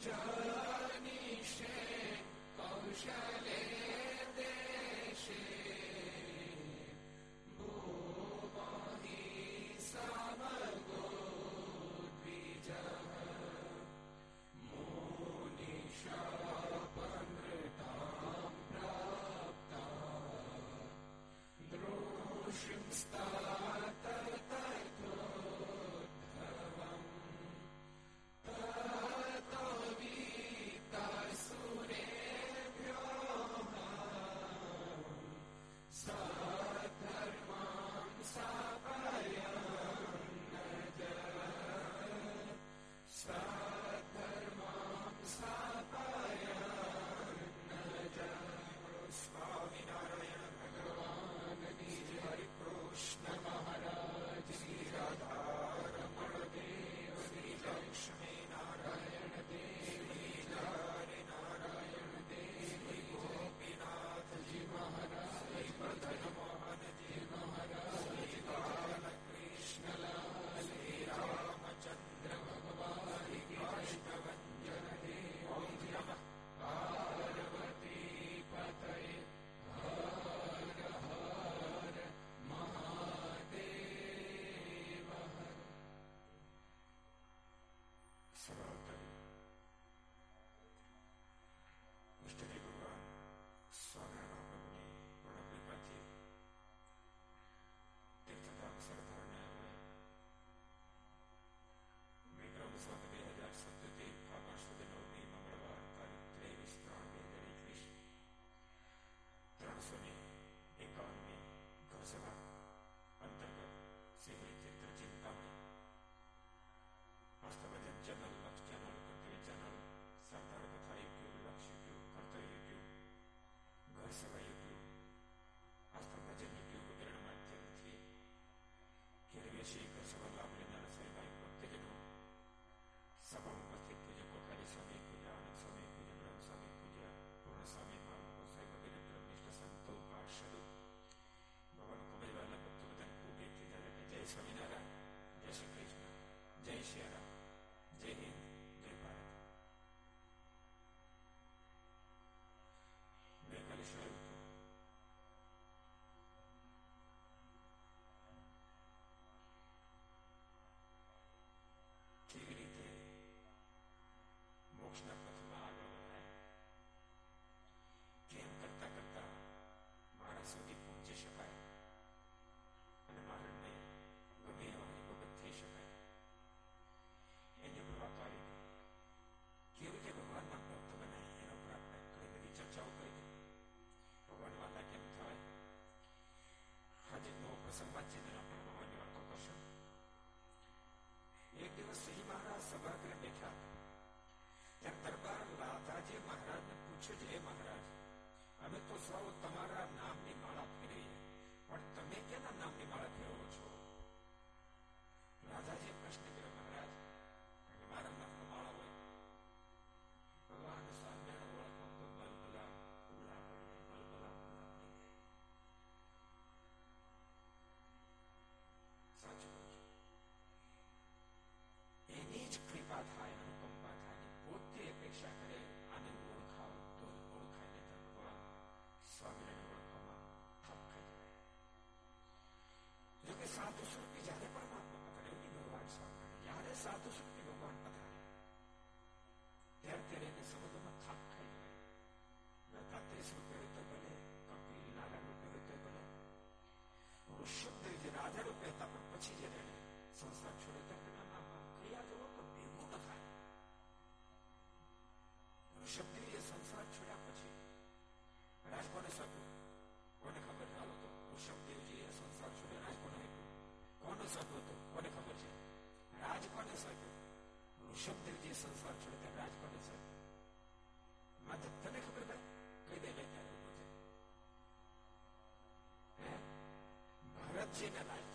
Jehovah. 接下来。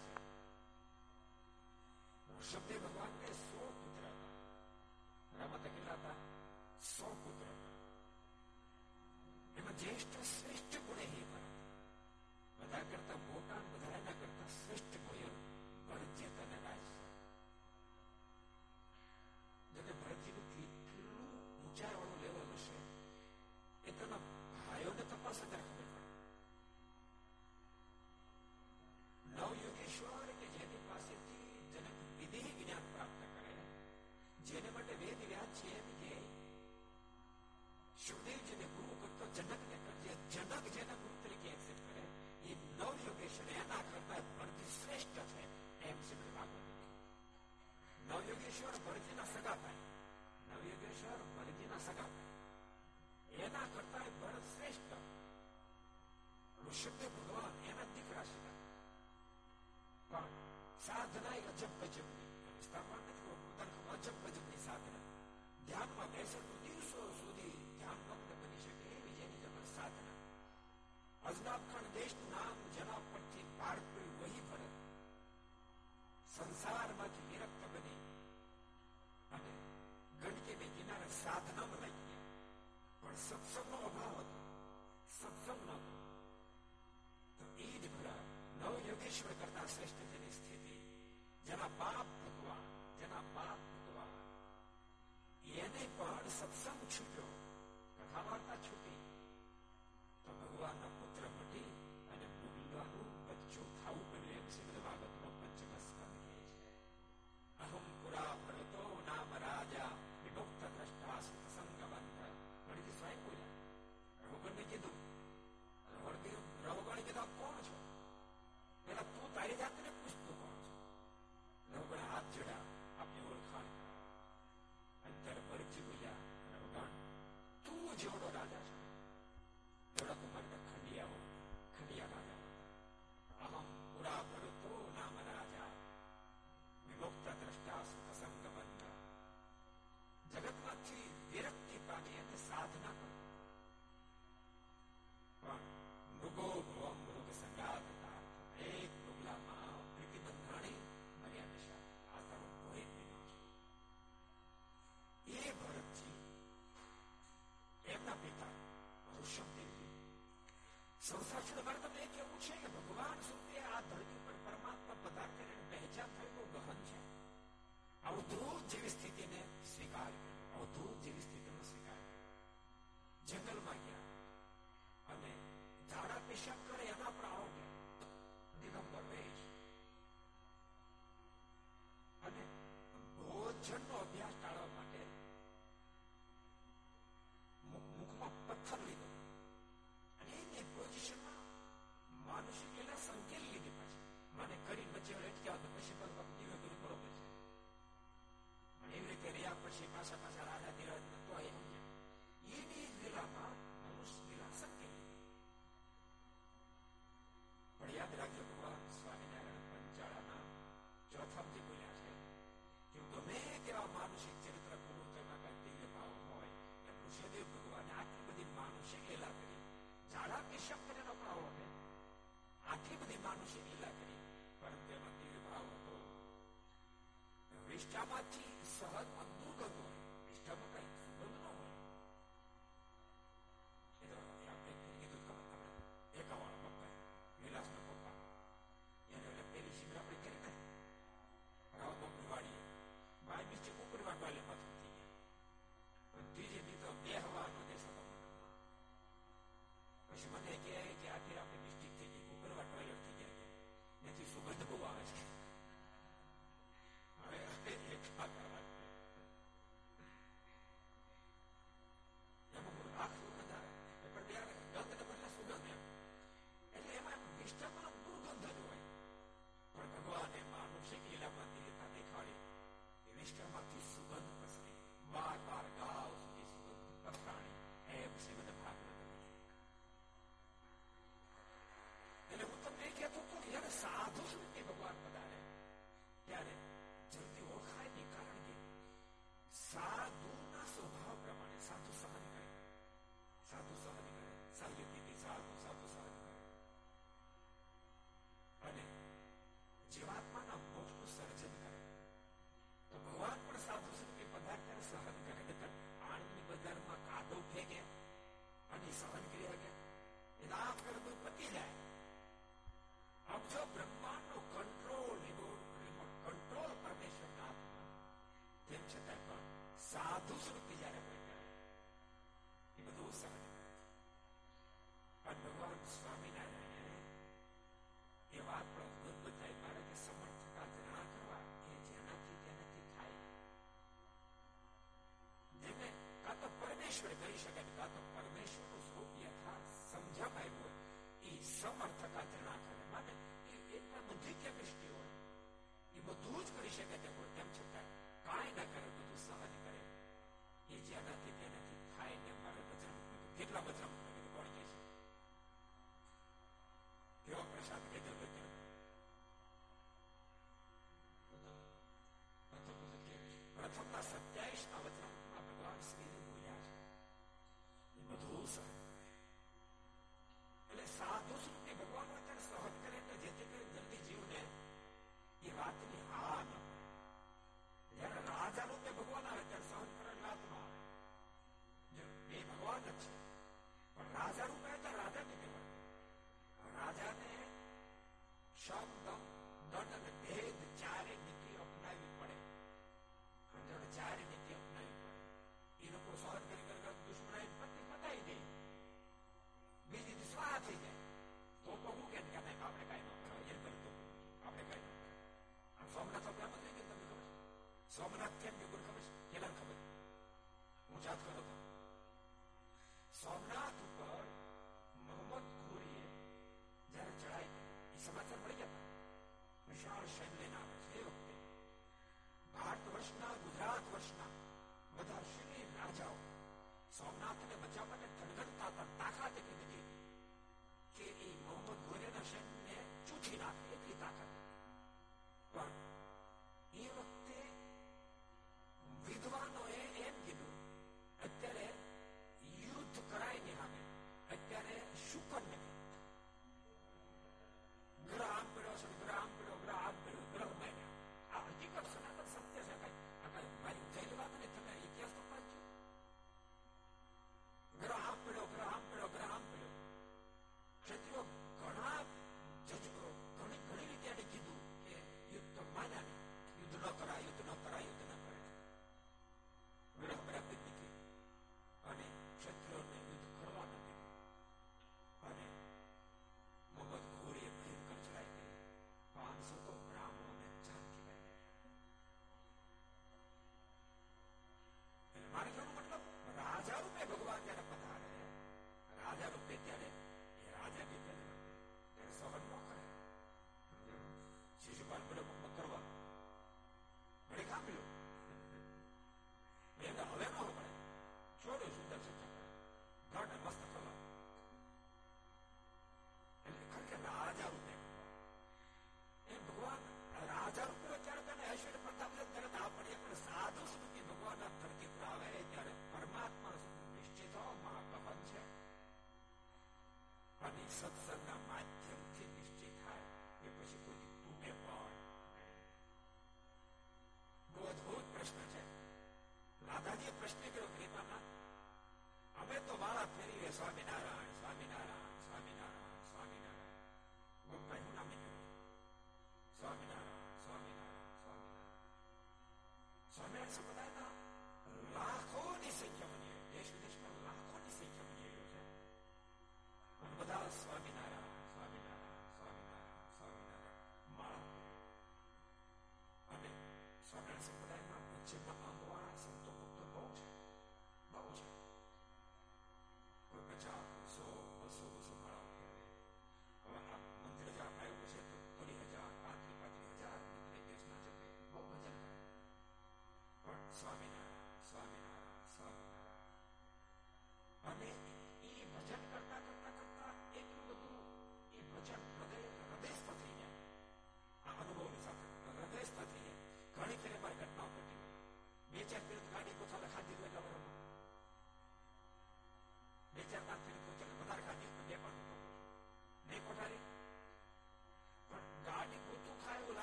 Shake myself.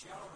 shall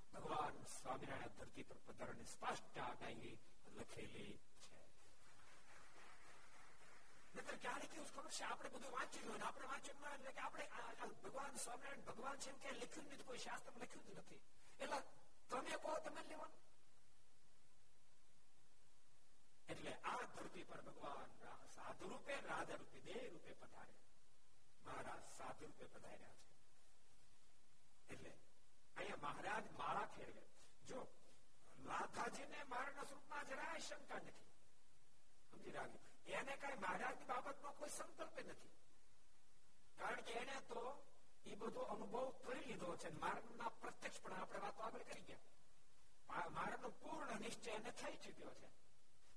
لکھی آپ روپے پتارے مہاراج سات روپے پتھر مہاراج مارا جو آگے جی پورا نشچے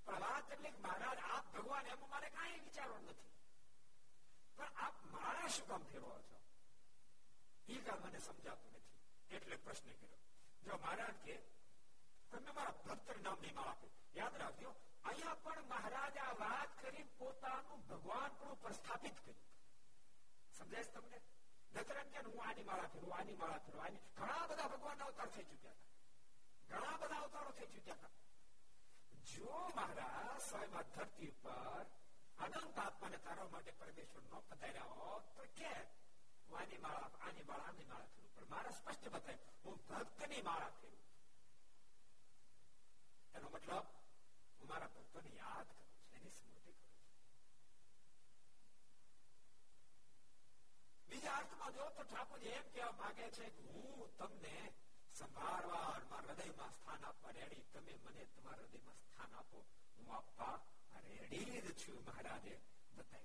پر مہاراج آپو میچار یہ کام مجھے سمجھا اوتاروں چکیا تھا جو مہاراجر ادنت آپشور ن پتہ ہو مطلب، ٹھاکر ہردیم مہاراجے بتائے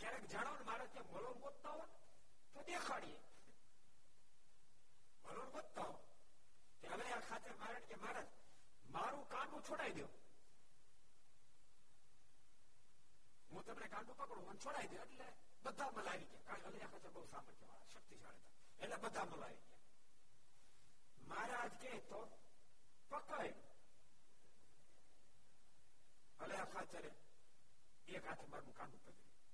جان مارا بلوڑا تو دیکھا کانڈ بھگا ملا سامر شکتی بھا بھائی گیا ماراج کہ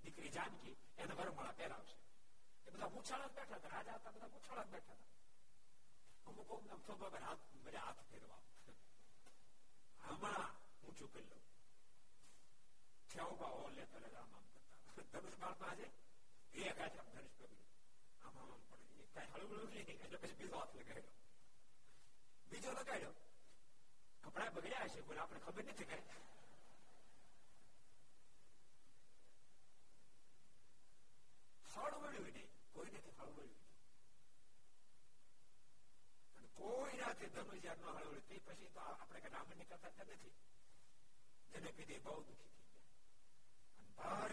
کپڑ بگڑیا خبر نہیں کر بار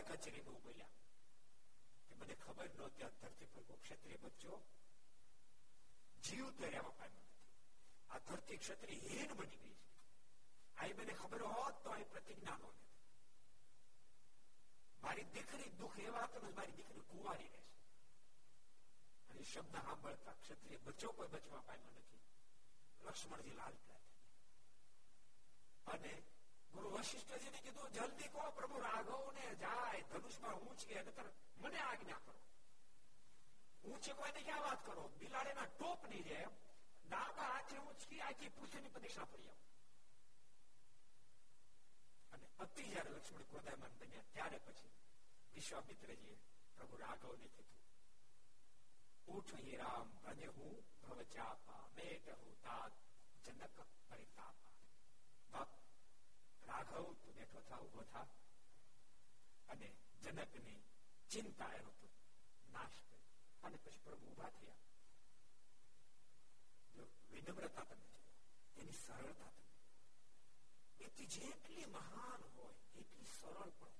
کچری بہت خبر نہ تو جلدی کو گوائے مجھے آج کوئی ڈابا پوچھنے لکشم بنیادی جنکتا پچھلے سوڑ سرتا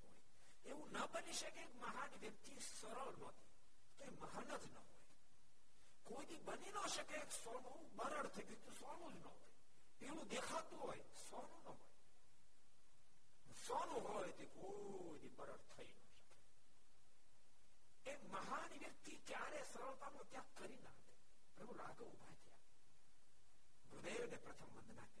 بھائی پرتھم وندنا کی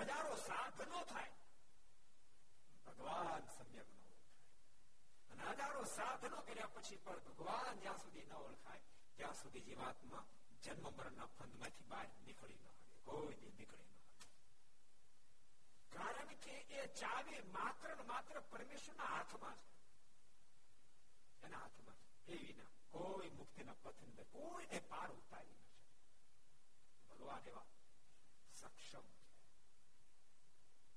ہزار کوئی پار اتاری سکم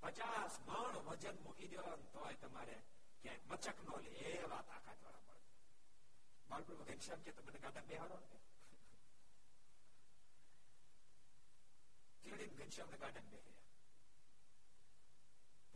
پچاس بڑھ وزن کی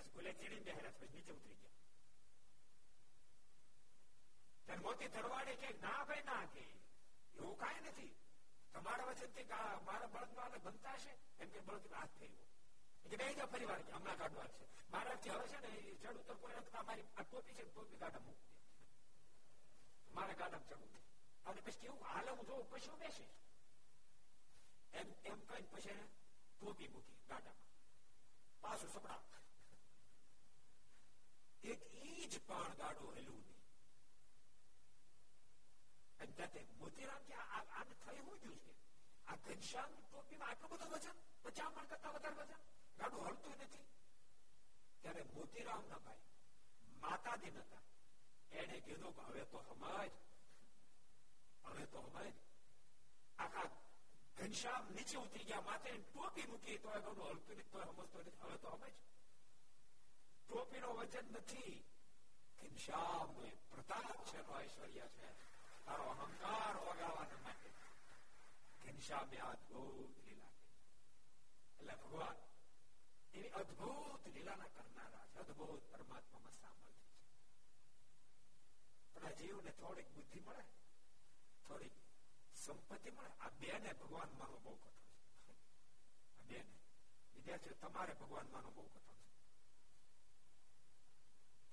એટલે બે જા કે હમણાં કાઢવા છે છે છે મારા મારા થી હવે ને ચડ ઉતર કોઈ રખતા મારી આ ટોપી ટોપી ટોપી અને પછી પછી પછી કેવું હાલ હું હું જોઉં એમ એમ કઈ મૂકી چڑھ પાછું સપડા ایک ایج پان گاڑو ہلو نہیں اجتے موتی رام کیا آپ آنے تھائے ہوئی جو سکے آپ گنشان ٹوپی میں آکر بودھا بچا بچا مان کتا بدر بچا گاڑو ہلتو ہی نتی تیرے موتی رام نا بھائی ماتا دی نتا اینے گیدو کو ہوئے تو ہمائی ہوئے تو ہمائی آخا گنشان نیچے اتری گیا ماتے ٹوپی مکی تو ہے گاڑو ہلتو ہی نتی تو ہے ہمائی یعنی جیو نے بڑے تھوڑی سمپتی ملے بہت مو بہت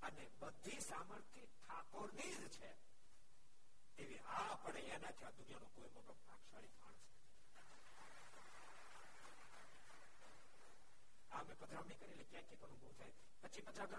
بھا دیکھا پھل پچیس پچا کر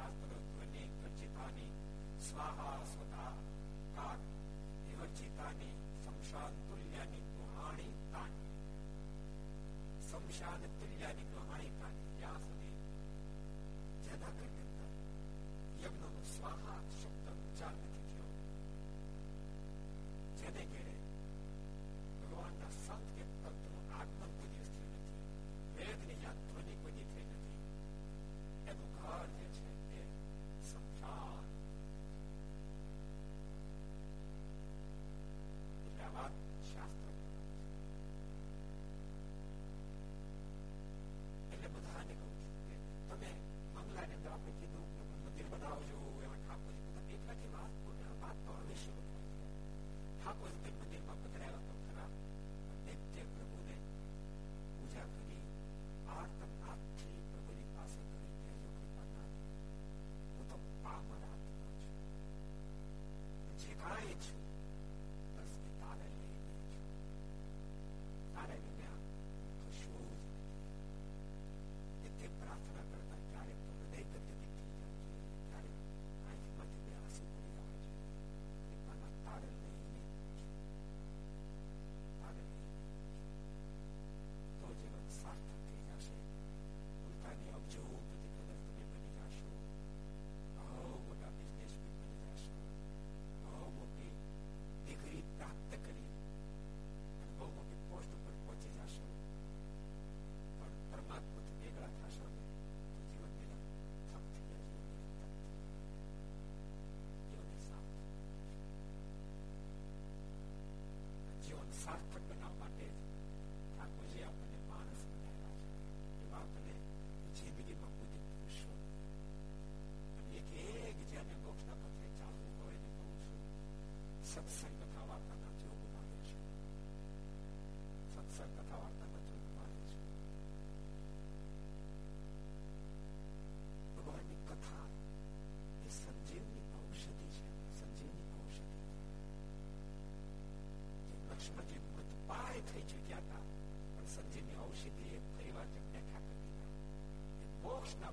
శాస్త్రత్వని ఖచ్చితాన్ని తాన్ని సంశాంతి થઈ ચુક્યા હતા પણ સંજીવની ઔષધિએ એક વાર તેમને ઠાકર દીધા મોક્ષના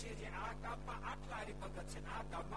ശരി ആ കപ്പ ആ കാര്യപ്പൊക്കെ ആ കമ്മ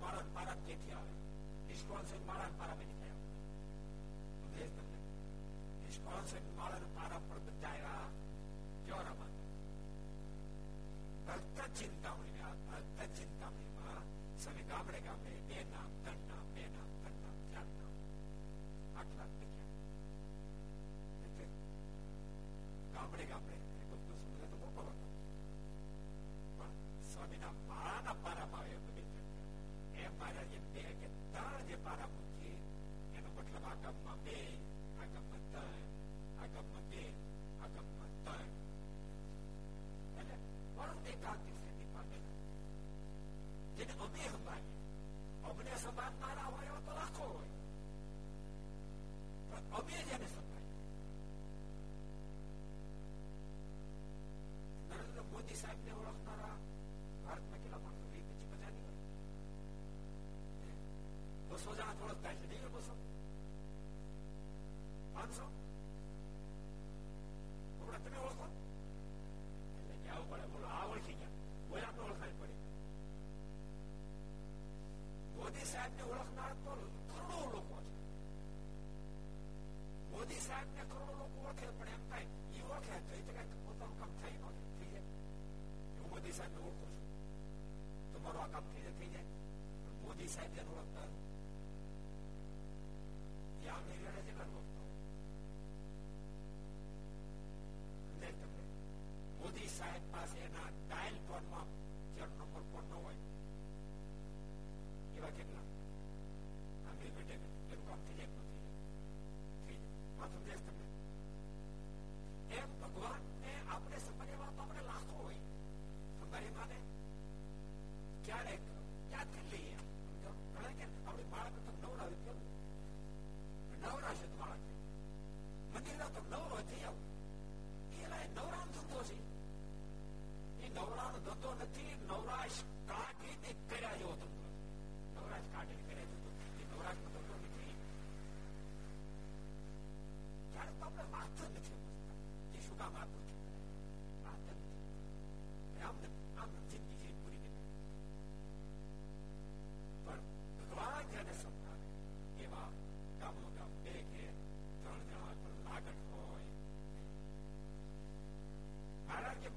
مارا پڑھا چیٹیا ڈسکڑے تو کروڑوں نے کروڑوں کا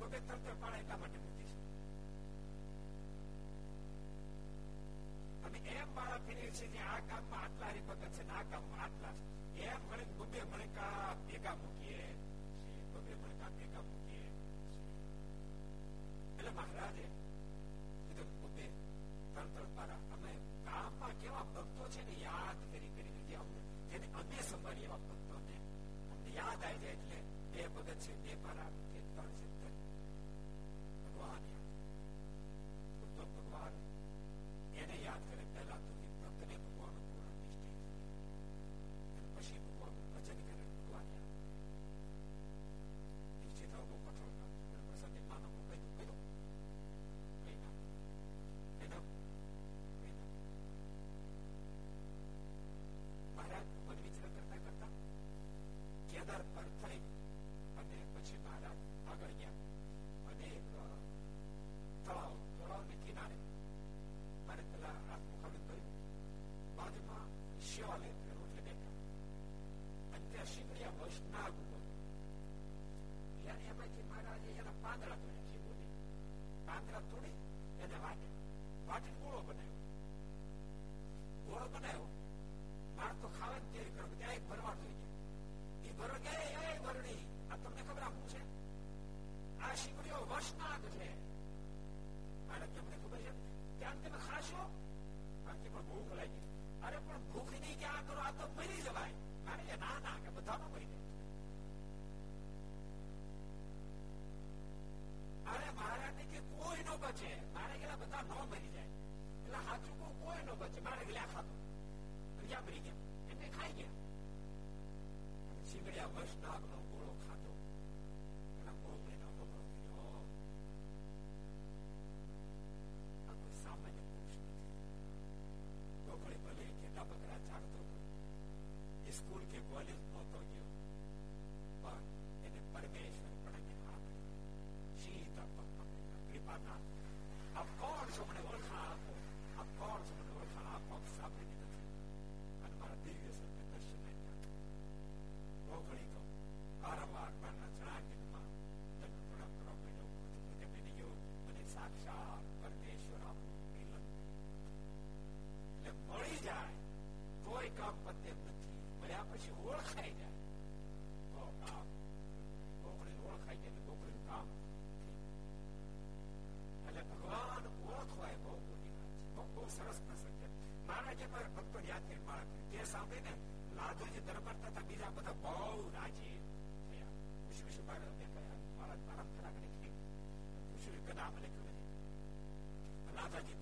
پڑا منٹ مل بار پیری آ لا جی دربار بتا بہت بار لادا جی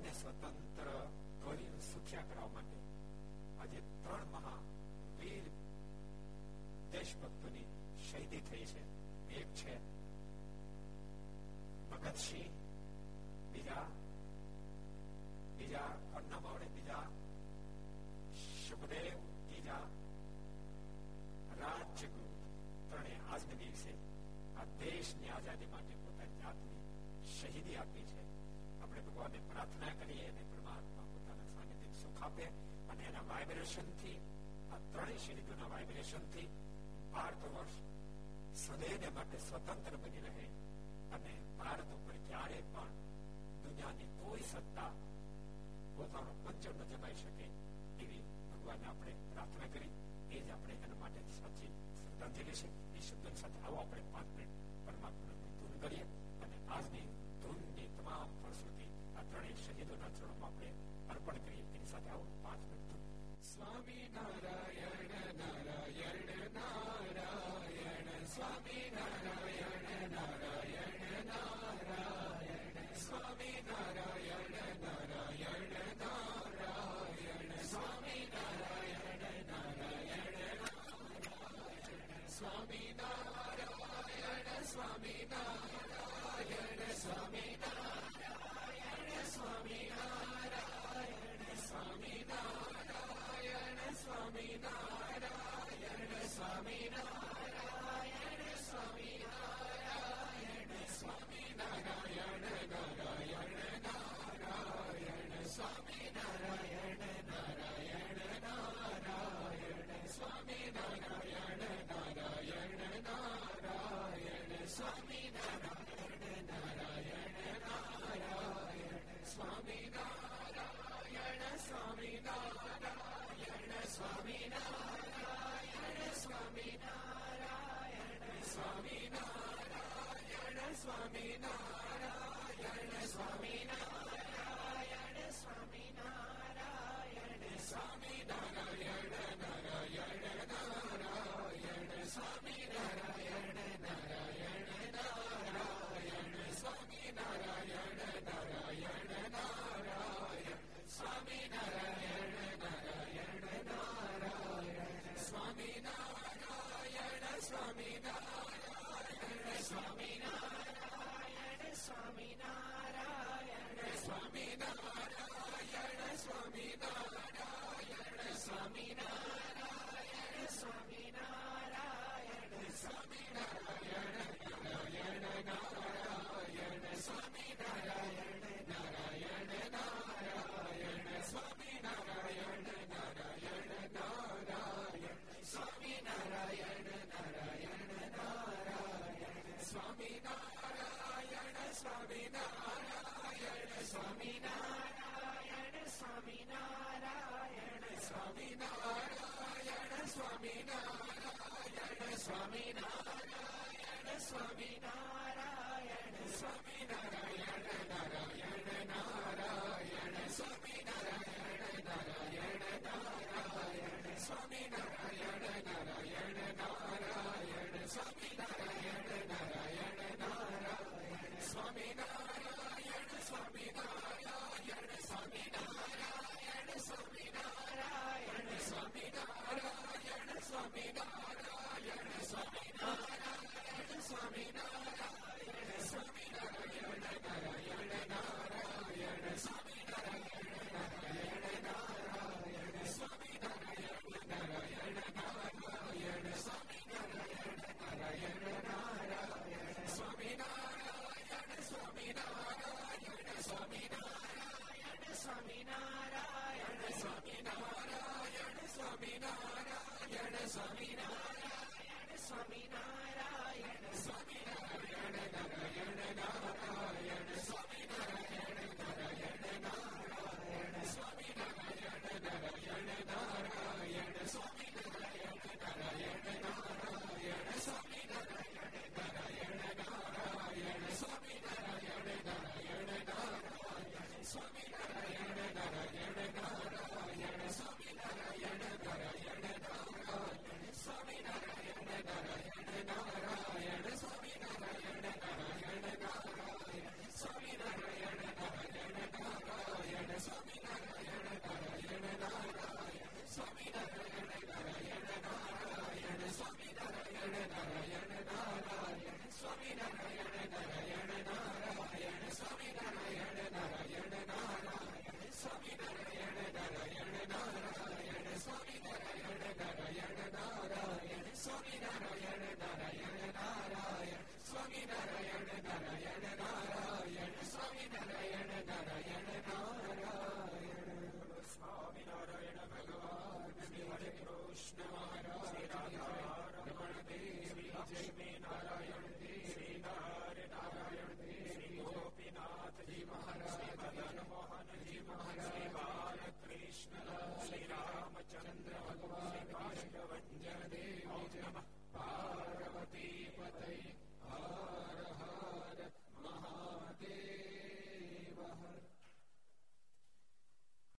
ایکدے آج کے دیکھا دزادی شہید اپنے ترایس ریٹبرشن بارت وقت سدھنے بنی رہے Swami Swami Narayana, Narayana Narayana, Narayana Swami. Swami Narayana, Swami Narayana, Narayana, Narayana, Swami من